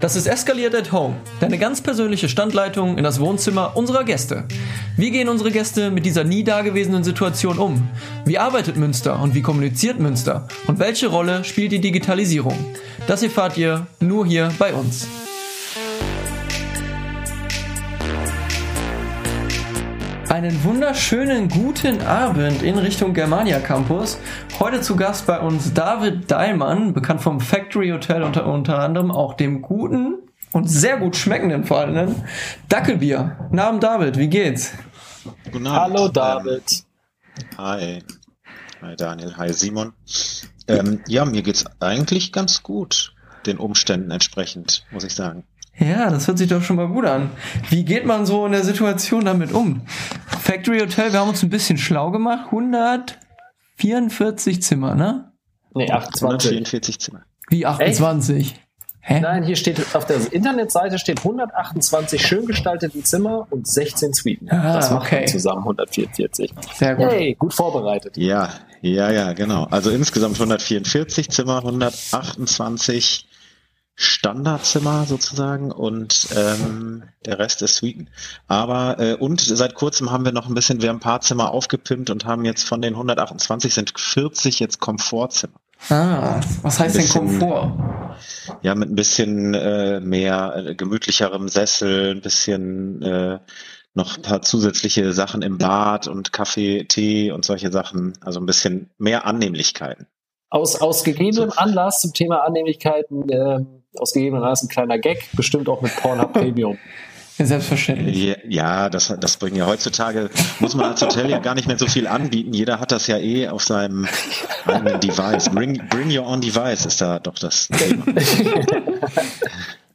Das ist Eskaliert at Home, deine ganz persönliche Standleitung in das Wohnzimmer unserer Gäste. Wie gehen unsere Gäste mit dieser nie dagewesenen Situation um? Wie arbeitet Münster und wie kommuniziert Münster? Und welche Rolle spielt die Digitalisierung? Das erfahrt ihr nur hier bei uns. Einen wunderschönen guten Abend in Richtung Germania Campus. Heute zu Gast bei uns David Dahlmann, bekannt vom Factory Hotel unter, unter anderem auch dem guten und sehr gut schmeckenden vor allem Dackelbier. Namen David, wie geht's? Guten Abend. Hallo David. Ähm, hi. Hi Daniel, hi Simon. Ähm, ja, mir geht's eigentlich ganz gut, den Umständen entsprechend, muss ich sagen. Ja, das hört sich doch schon mal gut an. Wie geht man so in der Situation damit um? Factory Hotel, wir haben uns ein bisschen schlau gemacht. 144 Zimmer, ne? Nee, 28. 144 Zimmer. Wie 28? Hä? Nein, hier steht auf der Internetseite steht 128 schön gestaltete Zimmer und 16 Suiten. Ah, das macht okay. zusammen 144. Sehr gut. Hey, gut vorbereitet. Ja, ja, ja, genau. Also insgesamt 144 Zimmer, 128 Standardzimmer sozusagen und ähm, der Rest ist Suiten. Aber äh, und seit kurzem haben wir noch ein bisschen, wir haben ein paar Zimmer aufgepimpt und haben jetzt von den 128 sind 40 jetzt Komfortzimmer. Ah, was heißt Ein denn bisschen- Komfort? Ja, mit ein bisschen äh, mehr äh, gemütlicherem Sessel, ein bisschen äh, noch ein paar zusätzliche Sachen im Bad und Kaffee, Tee und solche Sachen. Also ein bisschen mehr Annehmlichkeiten. Aus, aus gegebenem Anlass zum Thema Annehmlichkeiten, ähm, aus gegebenem Anlass ein kleiner Gag, bestimmt auch mit Pornhub Premium. Ja, selbstverständlich. Ja, ja, das, das bringen ja heutzutage, muss man als Hotel ja gar nicht mehr so viel anbieten. Jeder hat das ja eh auf seinem eigenen Device. Bring, bring your own device ist da doch das Thema.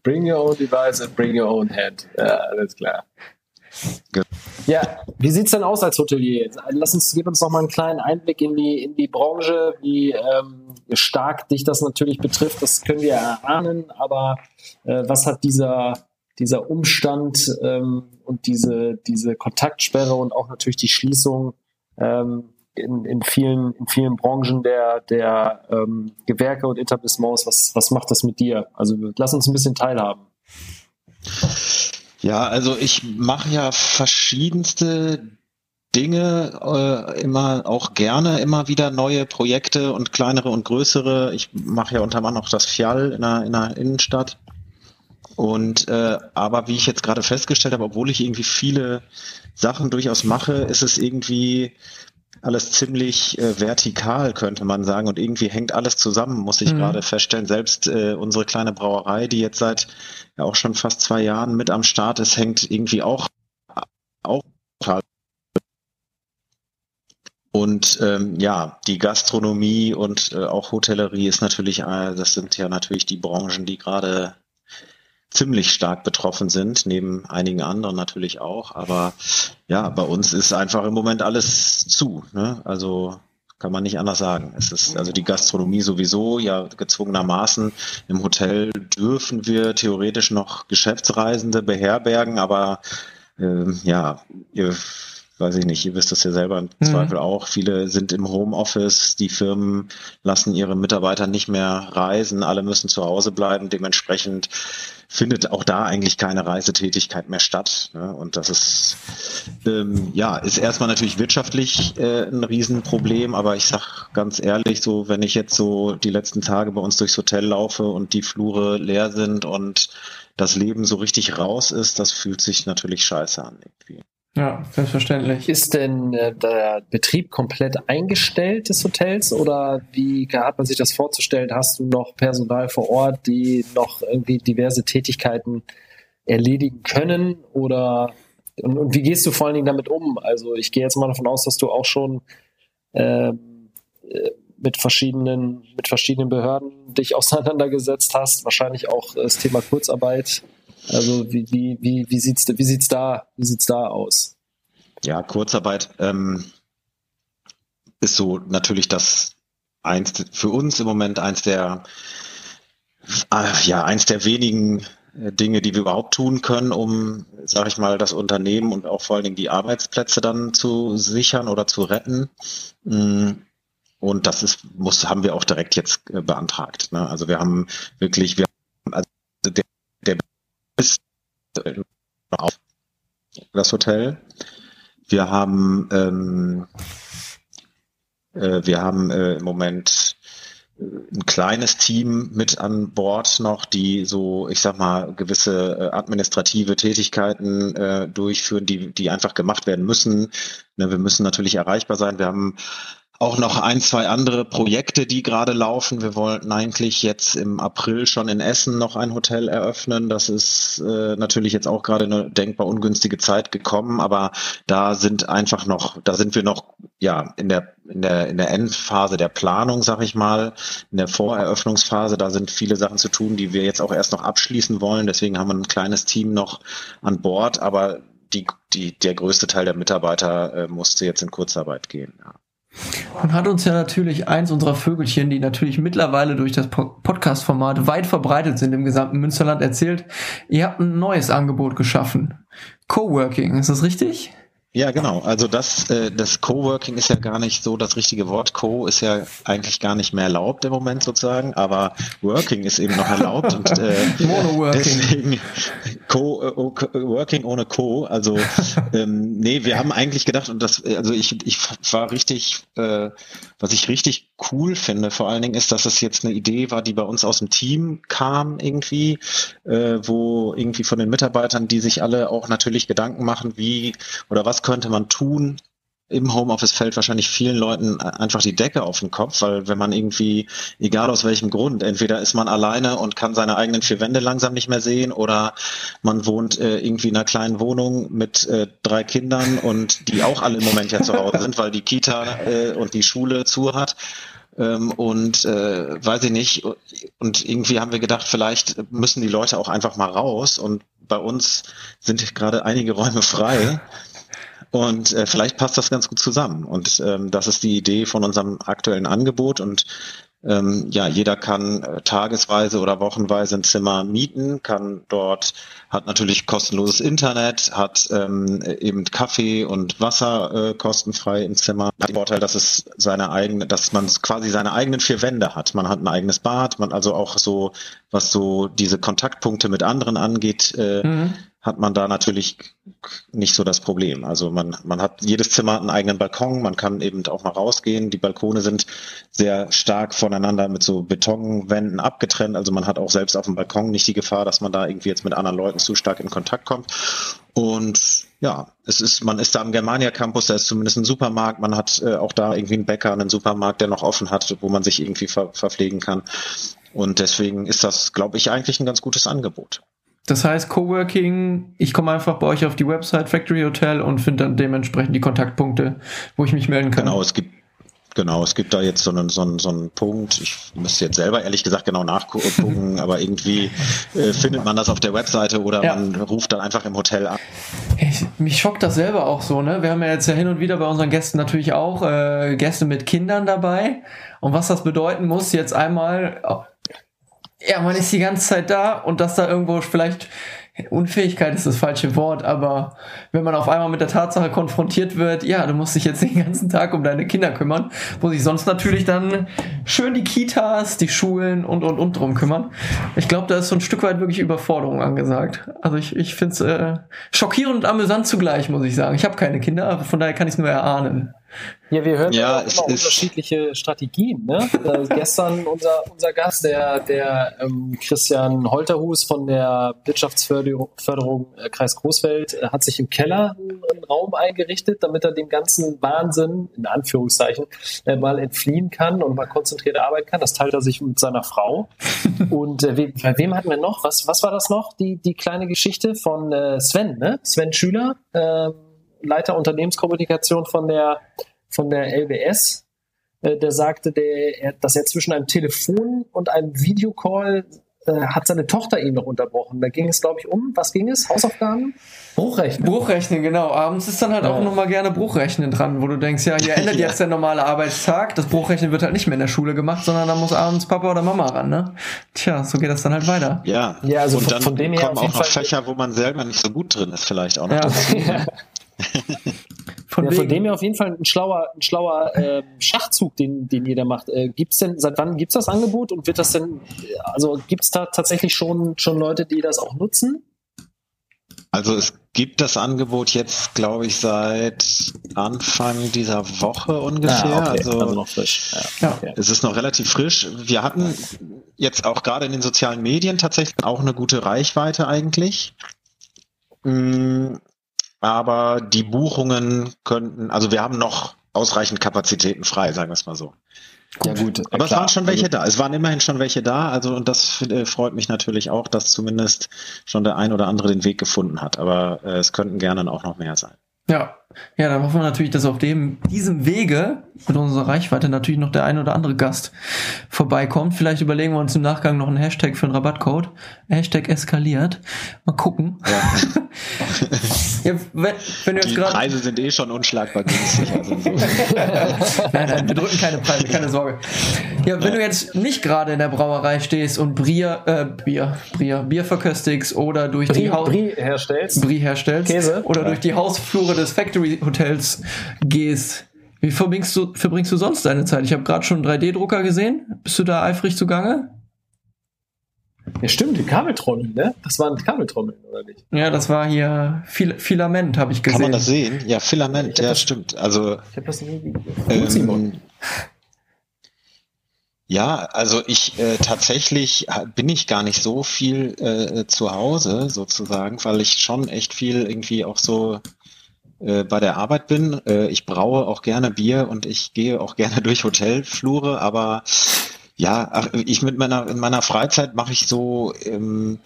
Bring your own device and bring your own head. Ja, alles klar. Ja, wie sieht's denn aus als Hotelier? Lass uns, gib uns noch mal einen kleinen Einblick in die, in die Branche, wie ähm, stark dich das natürlich betrifft, das können wir erahnen, aber äh, was hat dieser, dieser Umstand ähm, und diese, diese Kontaktsperre und auch natürlich die Schließung ähm, in, in, vielen, in vielen Branchen der, der ähm, Gewerke und Etablissements, was, was macht das mit dir? Also lass uns ein bisschen teilhaben. Ja, also ich mache ja verschiedenste Dinge, äh, immer auch gerne immer wieder neue Projekte und kleinere und größere. Ich mache ja unter anderem auch das Fial in der, in der Innenstadt. Und äh, aber wie ich jetzt gerade festgestellt habe, obwohl ich irgendwie viele Sachen durchaus mache, ist es irgendwie alles ziemlich äh, vertikal, könnte man sagen. Und irgendwie hängt alles zusammen, muss ich Mhm. gerade feststellen. Selbst äh, unsere kleine Brauerei, die jetzt seit ja auch schon fast zwei Jahren mit am Start ist, hängt irgendwie auch, auch total. Und ähm, ja, die Gastronomie und äh, auch Hotellerie ist natürlich, äh, das sind ja natürlich die Branchen, die gerade ziemlich stark betroffen sind, neben einigen anderen natürlich auch. Aber ja, bei uns ist einfach im Moment alles zu. Ne? Also kann man nicht anders sagen. Es ist also die Gastronomie sowieso ja gezwungenermaßen. Im Hotel dürfen wir theoretisch noch Geschäftsreisende beherbergen, aber ähm, ja, ihr weiß ich nicht, ihr wisst das ja selber im Mhm. Zweifel auch. Viele sind im Homeoffice, die Firmen lassen ihre Mitarbeiter nicht mehr reisen, alle müssen zu Hause bleiben. Dementsprechend findet auch da eigentlich keine Reisetätigkeit mehr statt. Ne? Und das ist ähm, ja ist erstmal natürlich wirtschaftlich äh, ein Riesenproblem, aber ich sag ganz ehrlich, so wenn ich jetzt so die letzten Tage bei uns durchs Hotel laufe und die Flure leer sind und das Leben so richtig raus ist, das fühlt sich natürlich scheiße an irgendwie. Ja, selbstverständlich. Ist denn äh, der Betrieb komplett eingestellt des Hotels oder wie hat man sich das vorzustellen? Hast du noch Personal vor Ort, die noch irgendwie diverse Tätigkeiten erledigen können oder und, und wie gehst du vor allen Dingen damit um? Also ich gehe jetzt mal davon aus, dass du auch schon ähm, äh, mit verschiedenen mit verschiedenen Behörden dich auseinandergesetzt hast, wahrscheinlich auch das Thema Kurzarbeit. Also wie, wie, wie, wie sieht's wie sieht's da wie sieht's da aus? Ja, Kurzarbeit ähm, ist so natürlich das eins für uns im Moment eins der ja eins der wenigen äh, Dinge, die wir überhaupt tun können, um, sage ich mal, das Unternehmen und auch vor allen Dingen die Arbeitsplätze dann zu sichern oder zu retten. Mm, Und das ist, muss, haben wir auch direkt jetzt äh, beantragt. Ne? Also wir haben wirklich, wir haben, also der ist äh, das Hotel. Wir haben, ähm, äh, wir haben äh, im Moment äh, ein kleines Team mit an Bord noch, die so, ich sag mal, gewisse äh, administrative Tätigkeiten äh, durchführen, die, die einfach gemacht werden müssen. Ne, wir müssen natürlich erreichbar sein. Wir haben auch noch ein, zwei andere Projekte, die gerade laufen. Wir wollten eigentlich jetzt im April schon in Essen noch ein Hotel eröffnen. Das ist äh, natürlich jetzt auch gerade eine denkbar ungünstige Zeit gekommen, aber da sind einfach noch, da sind wir noch ja in der in der in der Endphase der Planung, sag ich mal, in der Voreröffnungsphase. Da sind viele Sachen zu tun, die wir jetzt auch erst noch abschließen wollen. Deswegen haben wir ein kleines Team noch an Bord, aber die, die, der größte Teil der Mitarbeiter äh, musste jetzt in Kurzarbeit gehen. Ja. Man hat uns ja natürlich eins unserer Vögelchen, die natürlich mittlerweile durch das Podcast-Format weit verbreitet sind im gesamten Münsterland, erzählt. Ihr habt ein neues Angebot geschaffen. Coworking, ist das richtig? Ja, genau. Also das, äh, das Coworking ist ja gar nicht so das richtige Wort. Co ist ja eigentlich gar nicht mehr erlaubt im Moment sozusagen, aber Working ist eben noch erlaubt und äh, deswegen Co, äh, Working ohne Co. Also ähm, nee, wir haben eigentlich gedacht und das, also ich, ich war richtig, äh, was ich richtig cool finde, vor allen Dingen ist, dass es jetzt eine Idee war, die bei uns aus dem Team kam irgendwie, äh, wo irgendwie von den Mitarbeitern, die sich alle auch natürlich Gedanken machen, wie oder was könnte man tun? Im Homeoffice fällt wahrscheinlich vielen Leuten einfach die Decke auf den Kopf, weil wenn man irgendwie, egal aus welchem Grund, entweder ist man alleine und kann seine eigenen vier Wände langsam nicht mehr sehen oder man wohnt äh, irgendwie in einer kleinen Wohnung mit äh, drei Kindern und die auch alle im Moment ja zu Hause sind, weil die Kita äh, und die Schule zu hat ähm, und äh, weiß ich nicht. Und irgendwie haben wir gedacht, vielleicht müssen die Leute auch einfach mal raus. Und bei uns sind gerade einige Räume frei. Und äh, vielleicht passt das ganz gut zusammen. Und ähm, das ist die Idee von unserem aktuellen Angebot. Und ähm, ja, jeder kann äh, tagesweise oder wochenweise ein Zimmer mieten, kann dort, hat natürlich kostenloses Internet, hat ähm, eben Kaffee und Wasser äh, kostenfrei im Zimmer. Hat den Vorteil, dass es seine eigene, dass man quasi seine eigenen vier Wände hat. Man hat ein eigenes Bad, man also auch so, was so diese Kontaktpunkte mit anderen angeht, äh, mhm hat man da natürlich nicht so das Problem. Also man, man hat, jedes Zimmer hat einen eigenen Balkon, man kann eben auch mal rausgehen. Die Balkone sind sehr stark voneinander mit so Betonwänden abgetrennt. Also man hat auch selbst auf dem Balkon nicht die Gefahr, dass man da irgendwie jetzt mit anderen Leuten zu stark in Kontakt kommt. Und ja, es ist, man ist da am Germania Campus, da ist zumindest ein Supermarkt, man hat äh, auch da irgendwie einen Bäcker, einen Supermarkt, der noch offen hat, wo man sich irgendwie ver verpflegen kann. Und deswegen ist das, glaube ich, eigentlich ein ganz gutes Angebot. Das heißt, Coworking, ich komme einfach bei euch auf die Website Factory Hotel und finde dann dementsprechend die Kontaktpunkte, wo ich mich melden kann. Genau, es gibt Genau, es gibt da jetzt so einen, so einen, so einen Punkt, ich müsste jetzt selber ehrlich gesagt genau nachgucken, aber irgendwie äh, findet man das auf der Webseite oder ja. man ruft dann einfach im Hotel an. Ich, mich schockt das selber auch so, ne? Wir haben ja jetzt ja hin und wieder bei unseren Gästen natürlich auch äh, Gäste mit Kindern dabei. Und was das bedeuten muss, jetzt einmal ja, man ist die ganze Zeit da und dass da irgendwo vielleicht Unfähigkeit ist das falsche Wort, aber wenn man auf einmal mit der Tatsache konfrontiert wird, ja, du musst dich jetzt den ganzen Tag um deine Kinder kümmern, wo sich sonst natürlich dann schön die Kitas, die Schulen und und und drum kümmern. Ich glaube, da ist so ein Stück weit wirklich Überforderung angesagt. Also ich, ich finde es äh, schockierend und amüsant zugleich, muss ich sagen. Ich habe keine Kinder, von daher kann ich es nur erahnen. Ja, wir hören ja, immer unterschiedliche Strategien. Ne? äh, gestern unser, unser Gast, der, der ähm, Christian Holterhus von der Wirtschaftsförderung Förderung, äh, Kreis Großfeld, äh, hat sich im Keller einen, Raum eingerichtet, damit er dem ganzen Wahnsinn, in Anführungszeichen, äh, mal entfliehen kann und mal konzentriert arbeiten kann. Das teilt er sich mit seiner Frau. und äh, we, bei wem hatten wir noch? Was, was war das noch? Die, die kleine Geschichte von äh, Sven, ne? Sven Schüler. Ähm, Leiter Unternehmenskommunikation von der, von der LBS, äh, der sagte, der, dass er zwischen einem Telefon und einem Videocall äh, hat seine Tochter ihn noch unterbrochen. Da ging es, glaube ich, um, was ging es? Hausaufgaben? Bruchrechnen. Bruchrechnen, genau. Abends ist dann halt ja. auch nochmal gerne Bruchrechnen dran, wo du denkst, ja, hier endet ja. jetzt der normale Arbeitstag. Das Bruchrechnen wird halt nicht mehr in der Schule gemacht, sondern da muss abends Papa oder Mama ran, ne? Tja, so geht das dann halt weiter. Ja, ja also und von, dann von dem her kommen auch noch Fächer, wo man selber nicht so gut drin ist, vielleicht auch noch. Ja. Von, ja, von dem her auf jeden Fall ein schlauer, ein schlauer äh, Schachzug, den, den jeder macht. Äh, gibt's denn, seit wann gibt's das Angebot und wird das denn, also gibt's da tatsächlich schon, schon Leute, die das auch nutzen? Also es gibt das Angebot jetzt, glaube ich, seit Anfang dieser Woche ungefähr. Ah, okay. Also, also noch frisch. Ja, okay. es ist noch relativ frisch. Wir hatten jetzt auch gerade in den sozialen Medien tatsächlich auch eine gute Reichweite eigentlich. Mm, Aber die Buchungen könnten, also wir haben noch ausreichend Kapazitäten frei, sagen wir es mal so. Ja, gut. Aber es klar. waren schon welche Also, da. Es waren immerhin schon welche da. Also und das äh, freut mich natürlich auch, dass zumindest schon der ein oder andere den Weg gefunden hat. Aber äh, es könnten gerne auch noch mehr sein. Ja. Ja, dann hoffen wir natürlich, dass auf dem, diesem Wege mit unserer Reichweite natürlich noch der ein oder andere Gast vorbeikommt. Vielleicht überlegen wir uns im Nachgang noch einen Hashtag für einen Rabattcode. Hashtag eskaliert. Mal gucken. Ja. Ja, wenn, wenn du jetzt Die gerade. Preise sind eh schon unschlagbar günstig. Also so. Nein, nein, wir drücken keine Preise, keine Sorge. Ja, wenn du jetzt nicht gerade in der Brauerei stehst und Bier, äh, Bier, Bier, Bier verköstigst oder durch die Brie, Haus Brie herstellst. Brie herstellst Käse. oder durch die Hausflure des Factory Hotels gehst. Wie verbringst du, verbringst du sonst deine Zeit? Ich habe gerade schon einen 3D-Drucker gesehen. Bist du da eifrig zugange? Ja, stimmt, die Kabeltrommeln, ne? Das waren Kabeltrommeln, oder nicht? Ja, das war hier Fil Filament, habe ich gesehen. Kann man das sehen? Ja, Filament, ja, das- stimmt. Also Ich habe das nie Gut, Simon. Ähm, ja, also ich äh, tatsächlich bin ich gar nicht so viel äh, zu Hause sozusagen, weil ich schon echt viel irgendwie auch so äh, bei der Arbeit bin. Äh, ich braue auch gerne Bier und ich gehe auch gerne durch Hotelflure, aber ja, ich mit meiner in meiner Freizeit mache ich so ähm,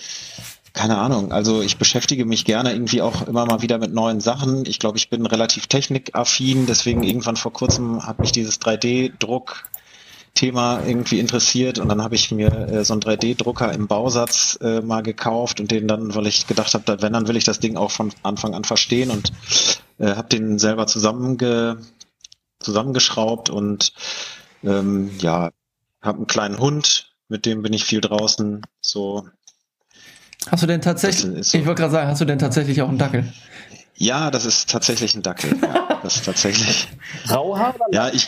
keine Ahnung. Also ich beschäftige mich gerne irgendwie auch immer mal wieder mit neuen Sachen. Ich glaube, ich bin relativ technikaffin, deswegen irgendwann vor kurzem hat mich dieses 3D-Druck Thema irgendwie interessiert und dann habe ich mir äh, so einen 3D-Drucker im Bausatz äh, mal gekauft und den dann, weil ich gedacht habe, wenn, dann will ich das Ding auch von Anfang an verstehen und äh, habe den selber zusammenge zusammengeschraubt und ähm, ja, habe einen kleinen Hund, mit dem bin ich viel draußen, so Hast du denn tatsächlich, so. ich wollte gerade sagen, hast du denn tatsächlich auch einen Dackel? Ja, das ist tatsächlich ein Dackel. Ja, das ist tatsächlich. Rauhaar oder Ja, ich.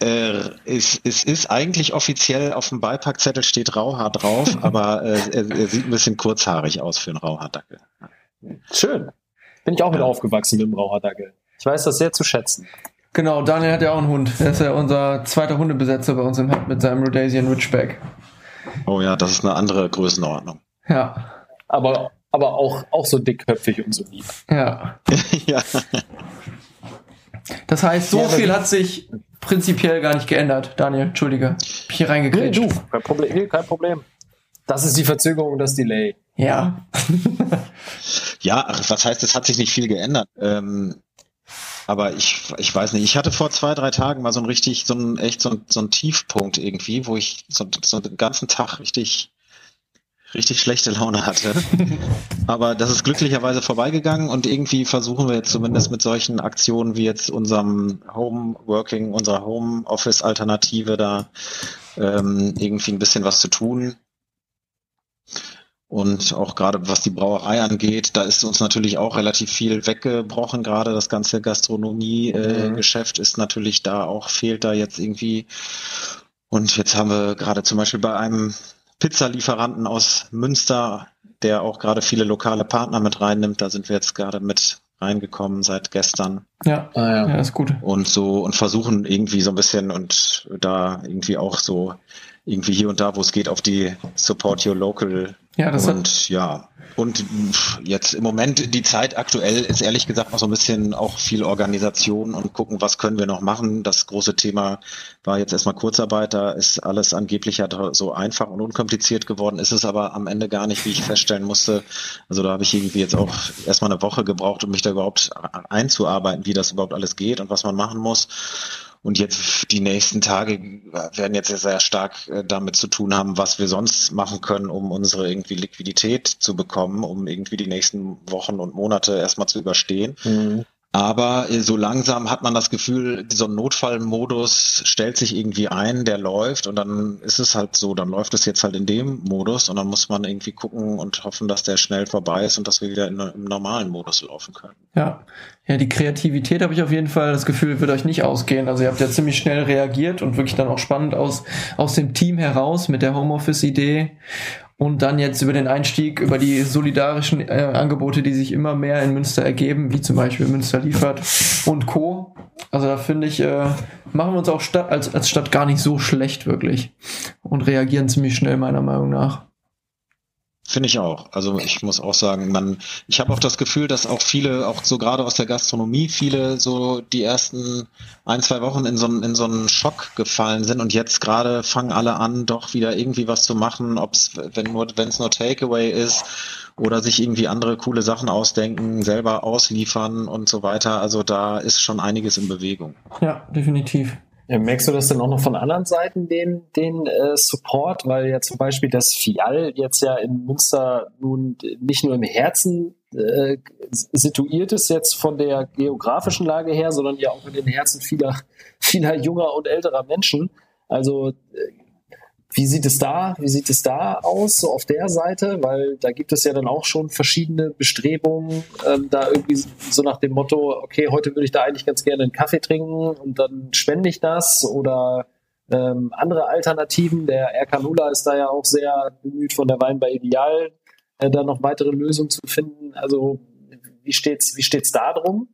Äh, es, es ist eigentlich offiziell auf dem Beipackzettel steht Rauhaar drauf, aber äh, er, er sieht ein bisschen kurzhaarig aus für einen Rauhaardackel. Schön. Bin ich auch mit Ja. aufgewachsen mit dem Rauhaardackel. Ich weiß das sehr zu schätzen. Genau, Daniel hat ja auch einen Hund. Der ist ja unser zweiter Hundebesetzer bei uns im Hub mit seinem Rhodesian Ridgeback. Oh ja, das ist eine andere Größenordnung. Ja, Aber, aber auch, auch so dickköpfig und so lieb. ja. ja. Das heißt, so Ja, viel hat sich prinzipiell gar nicht geändert. Daniel, Entschuldige. Hab ich hier Nee, reingekriegt. du, kein Problem. Nee, kein Problem. Das ist die Verzögerung, das Delay. Ja. Ja, ach, was heißt, es hat sich nicht viel geändert. Ähm, aber ich, ich weiß nicht, ich hatte vor zwei, drei Tagen mal so ein richtig, so ein, echt so ein, so ein Tiefpunkt irgendwie, wo ich so, so den ganzen Tag richtig, richtig schlechte Laune hatte. aber das ist glücklicherweise vorbeigegangen und irgendwie versuchen wir jetzt zumindest mit solchen Aktionen wie jetzt unserem Homeworking, unserer Homeoffice-Alternative da ähm, irgendwie ein bisschen was zu tun. Und auch gerade was die Brauerei angeht, da ist uns natürlich auch relativ viel weggebrochen. Gerade das ganze Gastronomie-Geschäft äh, Mhm. Ist natürlich da auch, fehlt da jetzt irgendwie. Und jetzt haben wir gerade zum Beispiel bei einem Pizzalieferanten aus Münster, der auch gerade viele lokale Partner mit reinnimmt, da sind wir jetzt gerade mit reingekommen seit gestern Ja. Ah, Ja, ist gut. und so und versuchen irgendwie so ein bisschen und da irgendwie auch so irgendwie hier und da, wo es geht, auf die Support Your Local Ja, das und ja, und jetzt im Moment die Zeit aktuell ist ehrlich gesagt noch so ein bisschen auch viel Organisation und gucken, was können wir noch machen. Das große Thema war jetzt erstmal Kurzarbeit, da ist alles angeblich ja so einfach und unkompliziert geworden, ist es aber am Ende gar nicht, wie ich feststellen musste. Also da habe ich irgendwie jetzt auch erstmal eine Woche gebraucht, um mich da überhaupt einzuarbeiten, wie das überhaupt alles geht und was man machen muss. Und jetzt die nächsten Tage werden jetzt sehr stark äh, damit zu tun haben, was wir sonst machen können, um unsere irgendwie Liquidität zu bekommen, um irgendwie die nächsten Wochen und Monate erstmal zu überstehen. Mhm. Aber äh, so langsam hat man das Gefühl, ein Notfallmodus stellt sich irgendwie ein, der läuft und dann ist es halt so, dann läuft es jetzt halt in dem Modus und dann muss man irgendwie gucken und hoffen, dass der schnell vorbei ist und dass wir wieder in, im normalen Modus laufen können. ja. Ja, die Kreativität habe ich auf jeden Fall das Gefühl, wird euch nicht ausgehen. Also ihr habt ja ziemlich schnell reagiert und wirklich dann auch spannend aus, aus dem Team heraus mit der Homeoffice-Idee. Und dann jetzt über den Einstieg, über die solidarischen äh, Angebote, die sich immer mehr in Münster ergeben, wie zum Beispiel Münster liefert und Co. Also da finde ich, äh, machen wir uns auch Stadt, als, als Stadt gar nicht so schlecht wirklich und reagieren ziemlich schnell meiner Meinung nach. Finde ich auch. Also ich muss auch sagen, man, ich habe auch das Gefühl, dass auch viele, auch so gerade aus der Gastronomie, viele so die ersten ein, zwei Wochen in so, in so einen Schock gefallen sind und jetzt gerade fangen alle an, doch wieder irgendwie was zu machen, ob es, wenn nur, wenn es nur Takeaway ist oder sich irgendwie andere coole Sachen ausdenken, selber ausliefern und so weiter. Also da ist schon einiges in Bewegung. Ja, definitiv. Ja, merkst du das denn auch noch von anderen Seiten, den, den äh, Support? Weil ja zum Beispiel das Fial jetzt ja in Münster nun nicht nur im Herzen äh, situiert ist, jetzt von der geografischen Lage her, sondern ja auch in den Herzen vieler, vieler junger und älterer Menschen. Also äh, wie sieht es da, wie sieht es da aus, so auf der Seite? Weil da gibt es ja dann auch schon verschiedene Bestrebungen, ähm, da irgendwie so nach dem Motto, okay, heute würde ich da eigentlich ganz gerne einen Kaffee trinken und dann spende ich das oder ähm, andere Alternativen. Der RK Nula ist da ja auch sehr bemüht, von der Wein bei Ideal äh, da noch weitere Lösungen zu finden. Also wie steht's, wie steht's da drum?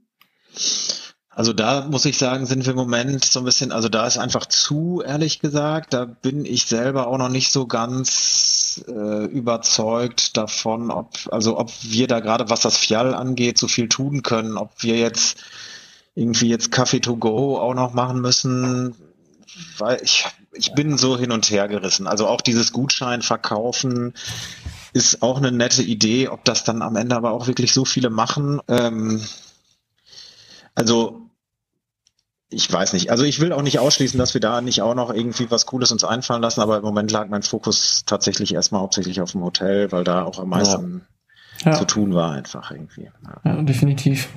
Also da muss ich sagen, sind wir im Moment so ein bisschen, also da ist einfach zu, ehrlich gesagt. Da bin ich selber auch noch nicht so ganz äh, überzeugt davon, ob, also ob wir da gerade, was das Fial angeht, so viel tun können, ob wir jetzt irgendwie jetzt Kaffee to go auch noch machen müssen, weil ich, ich bin so hin und her gerissen. Also auch dieses Gutschein verkaufen ist auch eine nette Idee, ob das dann am Ende aber auch wirklich so viele machen. Ähm, also ich weiß nicht. Also ich will auch nicht ausschließen, dass wir da nicht auch noch irgendwie was Cooles uns einfallen lassen, aber im Moment lag mein Fokus tatsächlich erstmal hauptsächlich auf dem Hotel, weil da auch am meisten ja. zu tun war einfach irgendwie. Ja, ja definitiv.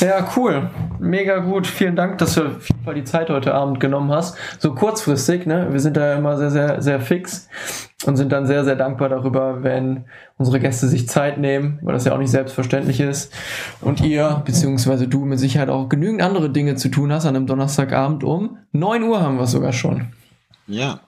Ja, cool. Mega gut. Vielen Dank, dass du auf jeden Fall die Zeit heute Abend genommen hast. So kurzfristig, ne? Wir sind da immer sehr, sehr, sehr fix und sind dann sehr, sehr dankbar darüber, wenn unsere Gäste sich Zeit nehmen, weil das ja auch nicht selbstverständlich ist. Und ihr, beziehungsweise du mit Sicherheit auch genügend andere Dinge zu tun hast an einem Donnerstagabend um 9 Uhr haben wir es sogar schon. Ja,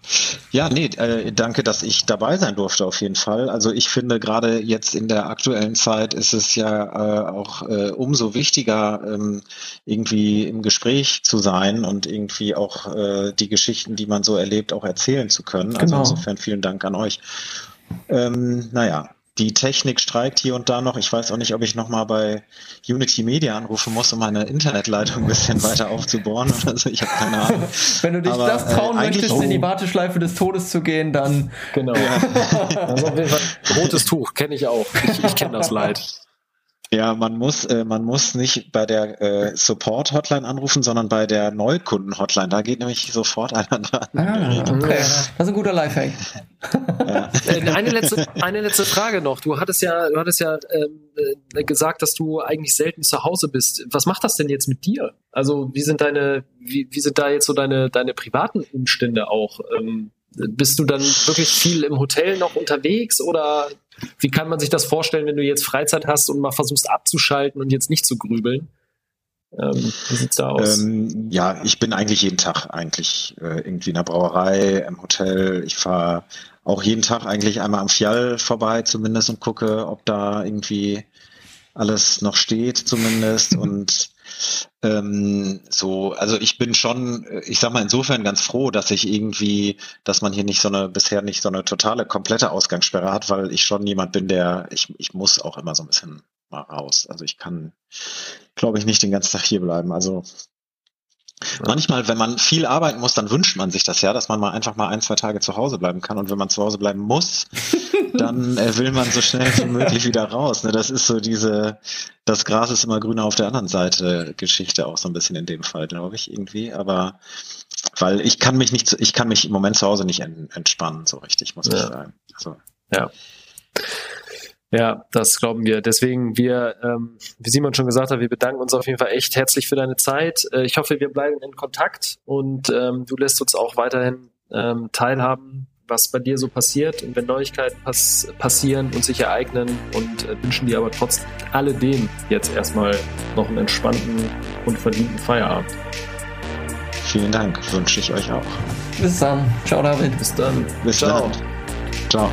ja, nee, äh, danke, dass ich dabei sein durfte auf jeden Fall. Also ich finde gerade jetzt in der aktuellen Zeit ist es ja äh, auch äh, umso wichtiger, ähm, irgendwie im Gespräch zu sein und irgendwie auch äh, die Geschichten, die man so erlebt, auch erzählen zu können. Also genau. insofern vielen Dank an euch. Ähm, naja, die Technik streikt hier und da noch. Ich weiß auch nicht, ob ich nochmal bei Unity Media anrufen muss, um meine Internetleitung ein bisschen weiter aufzubohren oder so. Ich habe keine Ahnung. Wenn du dich Aber, das trauen äh, möchtest, oh. in die. Warteschleife des Todes zu gehen, dann. Genau. Ja. Also auf jeden Fall rotes Tuch, kenne ich auch. Ich, ich kenne das Leid. Ja, man muss, äh, man muss nicht bei der äh, Support-Hotline anrufen, sondern bei der Neukunden-Hotline. Da geht nämlich sofort einer dran. Ah, okay. Das ist ein guter Lifehack. Ja. Äh, eine, letzte, eine letzte Frage noch. Du hattest ja, du hattest ja ähm, äh, gesagt, dass du eigentlich selten zu Hause bist. Was macht das denn jetzt mit dir? Also wie sind deine, wie, wie sind da jetzt so deine, deine privaten Umstände auch? Ähm, bist du dann wirklich viel im Hotel noch unterwegs oder wie kann man sich das vorstellen, wenn du jetzt Freizeit hast und mal versuchst abzuschalten und jetzt nicht zu grübeln? Ähm, wie sieht's da aus? Ähm, ja, ich bin eigentlich jeden Tag eigentlich äh, irgendwie in der Brauerei, im Hotel. Ich fahre auch jeden Tag eigentlich einmal am Fjall vorbei zumindest und gucke, ob da irgendwie alles noch steht zumindest und ähm, so, also ich bin schon, ich sag mal insofern ganz froh, dass ich irgendwie, dass man hier nicht so eine, bisher nicht so eine totale, komplette Ausgangssperre hat, weil ich schon jemand bin, der, ich, ich muss auch immer so ein bisschen mal raus. Also ich kann, glaube ich, nicht den ganzen Tag hier bleiben. Also Manchmal, wenn man viel arbeiten muss, dann wünscht man sich das ja, dass man mal einfach mal ein, zwei Tage zu Hause bleiben kann. Und wenn man zu Hause bleiben muss, dann äh, will man so schnell wie möglich wieder raus. Ne? Das ist so diese, das Gras ist immer grüner auf der anderen Seite Geschichte auch so ein bisschen in dem Fall, glaube ich, irgendwie. Aber weil ich kann mich nicht, ich kann mich im Moment zu Hause nicht entspannen, so richtig, muss ja. ich sagen. Also, ja. Ja, das glauben wir. Deswegen, wir, ähm, wie Simon schon gesagt hat, wir bedanken uns auf jeden Fall echt herzlich für deine Zeit. Äh, ich hoffe, wir bleiben in Kontakt und ähm, du lässt uns auch weiterhin ähm, teilhaben, was bei dir so passiert und wenn Neuigkeiten pass passieren und sich ereignen und äh, wünschen dir aber trotz alledem jetzt erstmal noch einen entspannten und verdienten Feierabend. Vielen Dank, wünsche ich euch auch. Bis dann. Ciao, David. Bis dann. Bis Ciao. Dann. Ciao.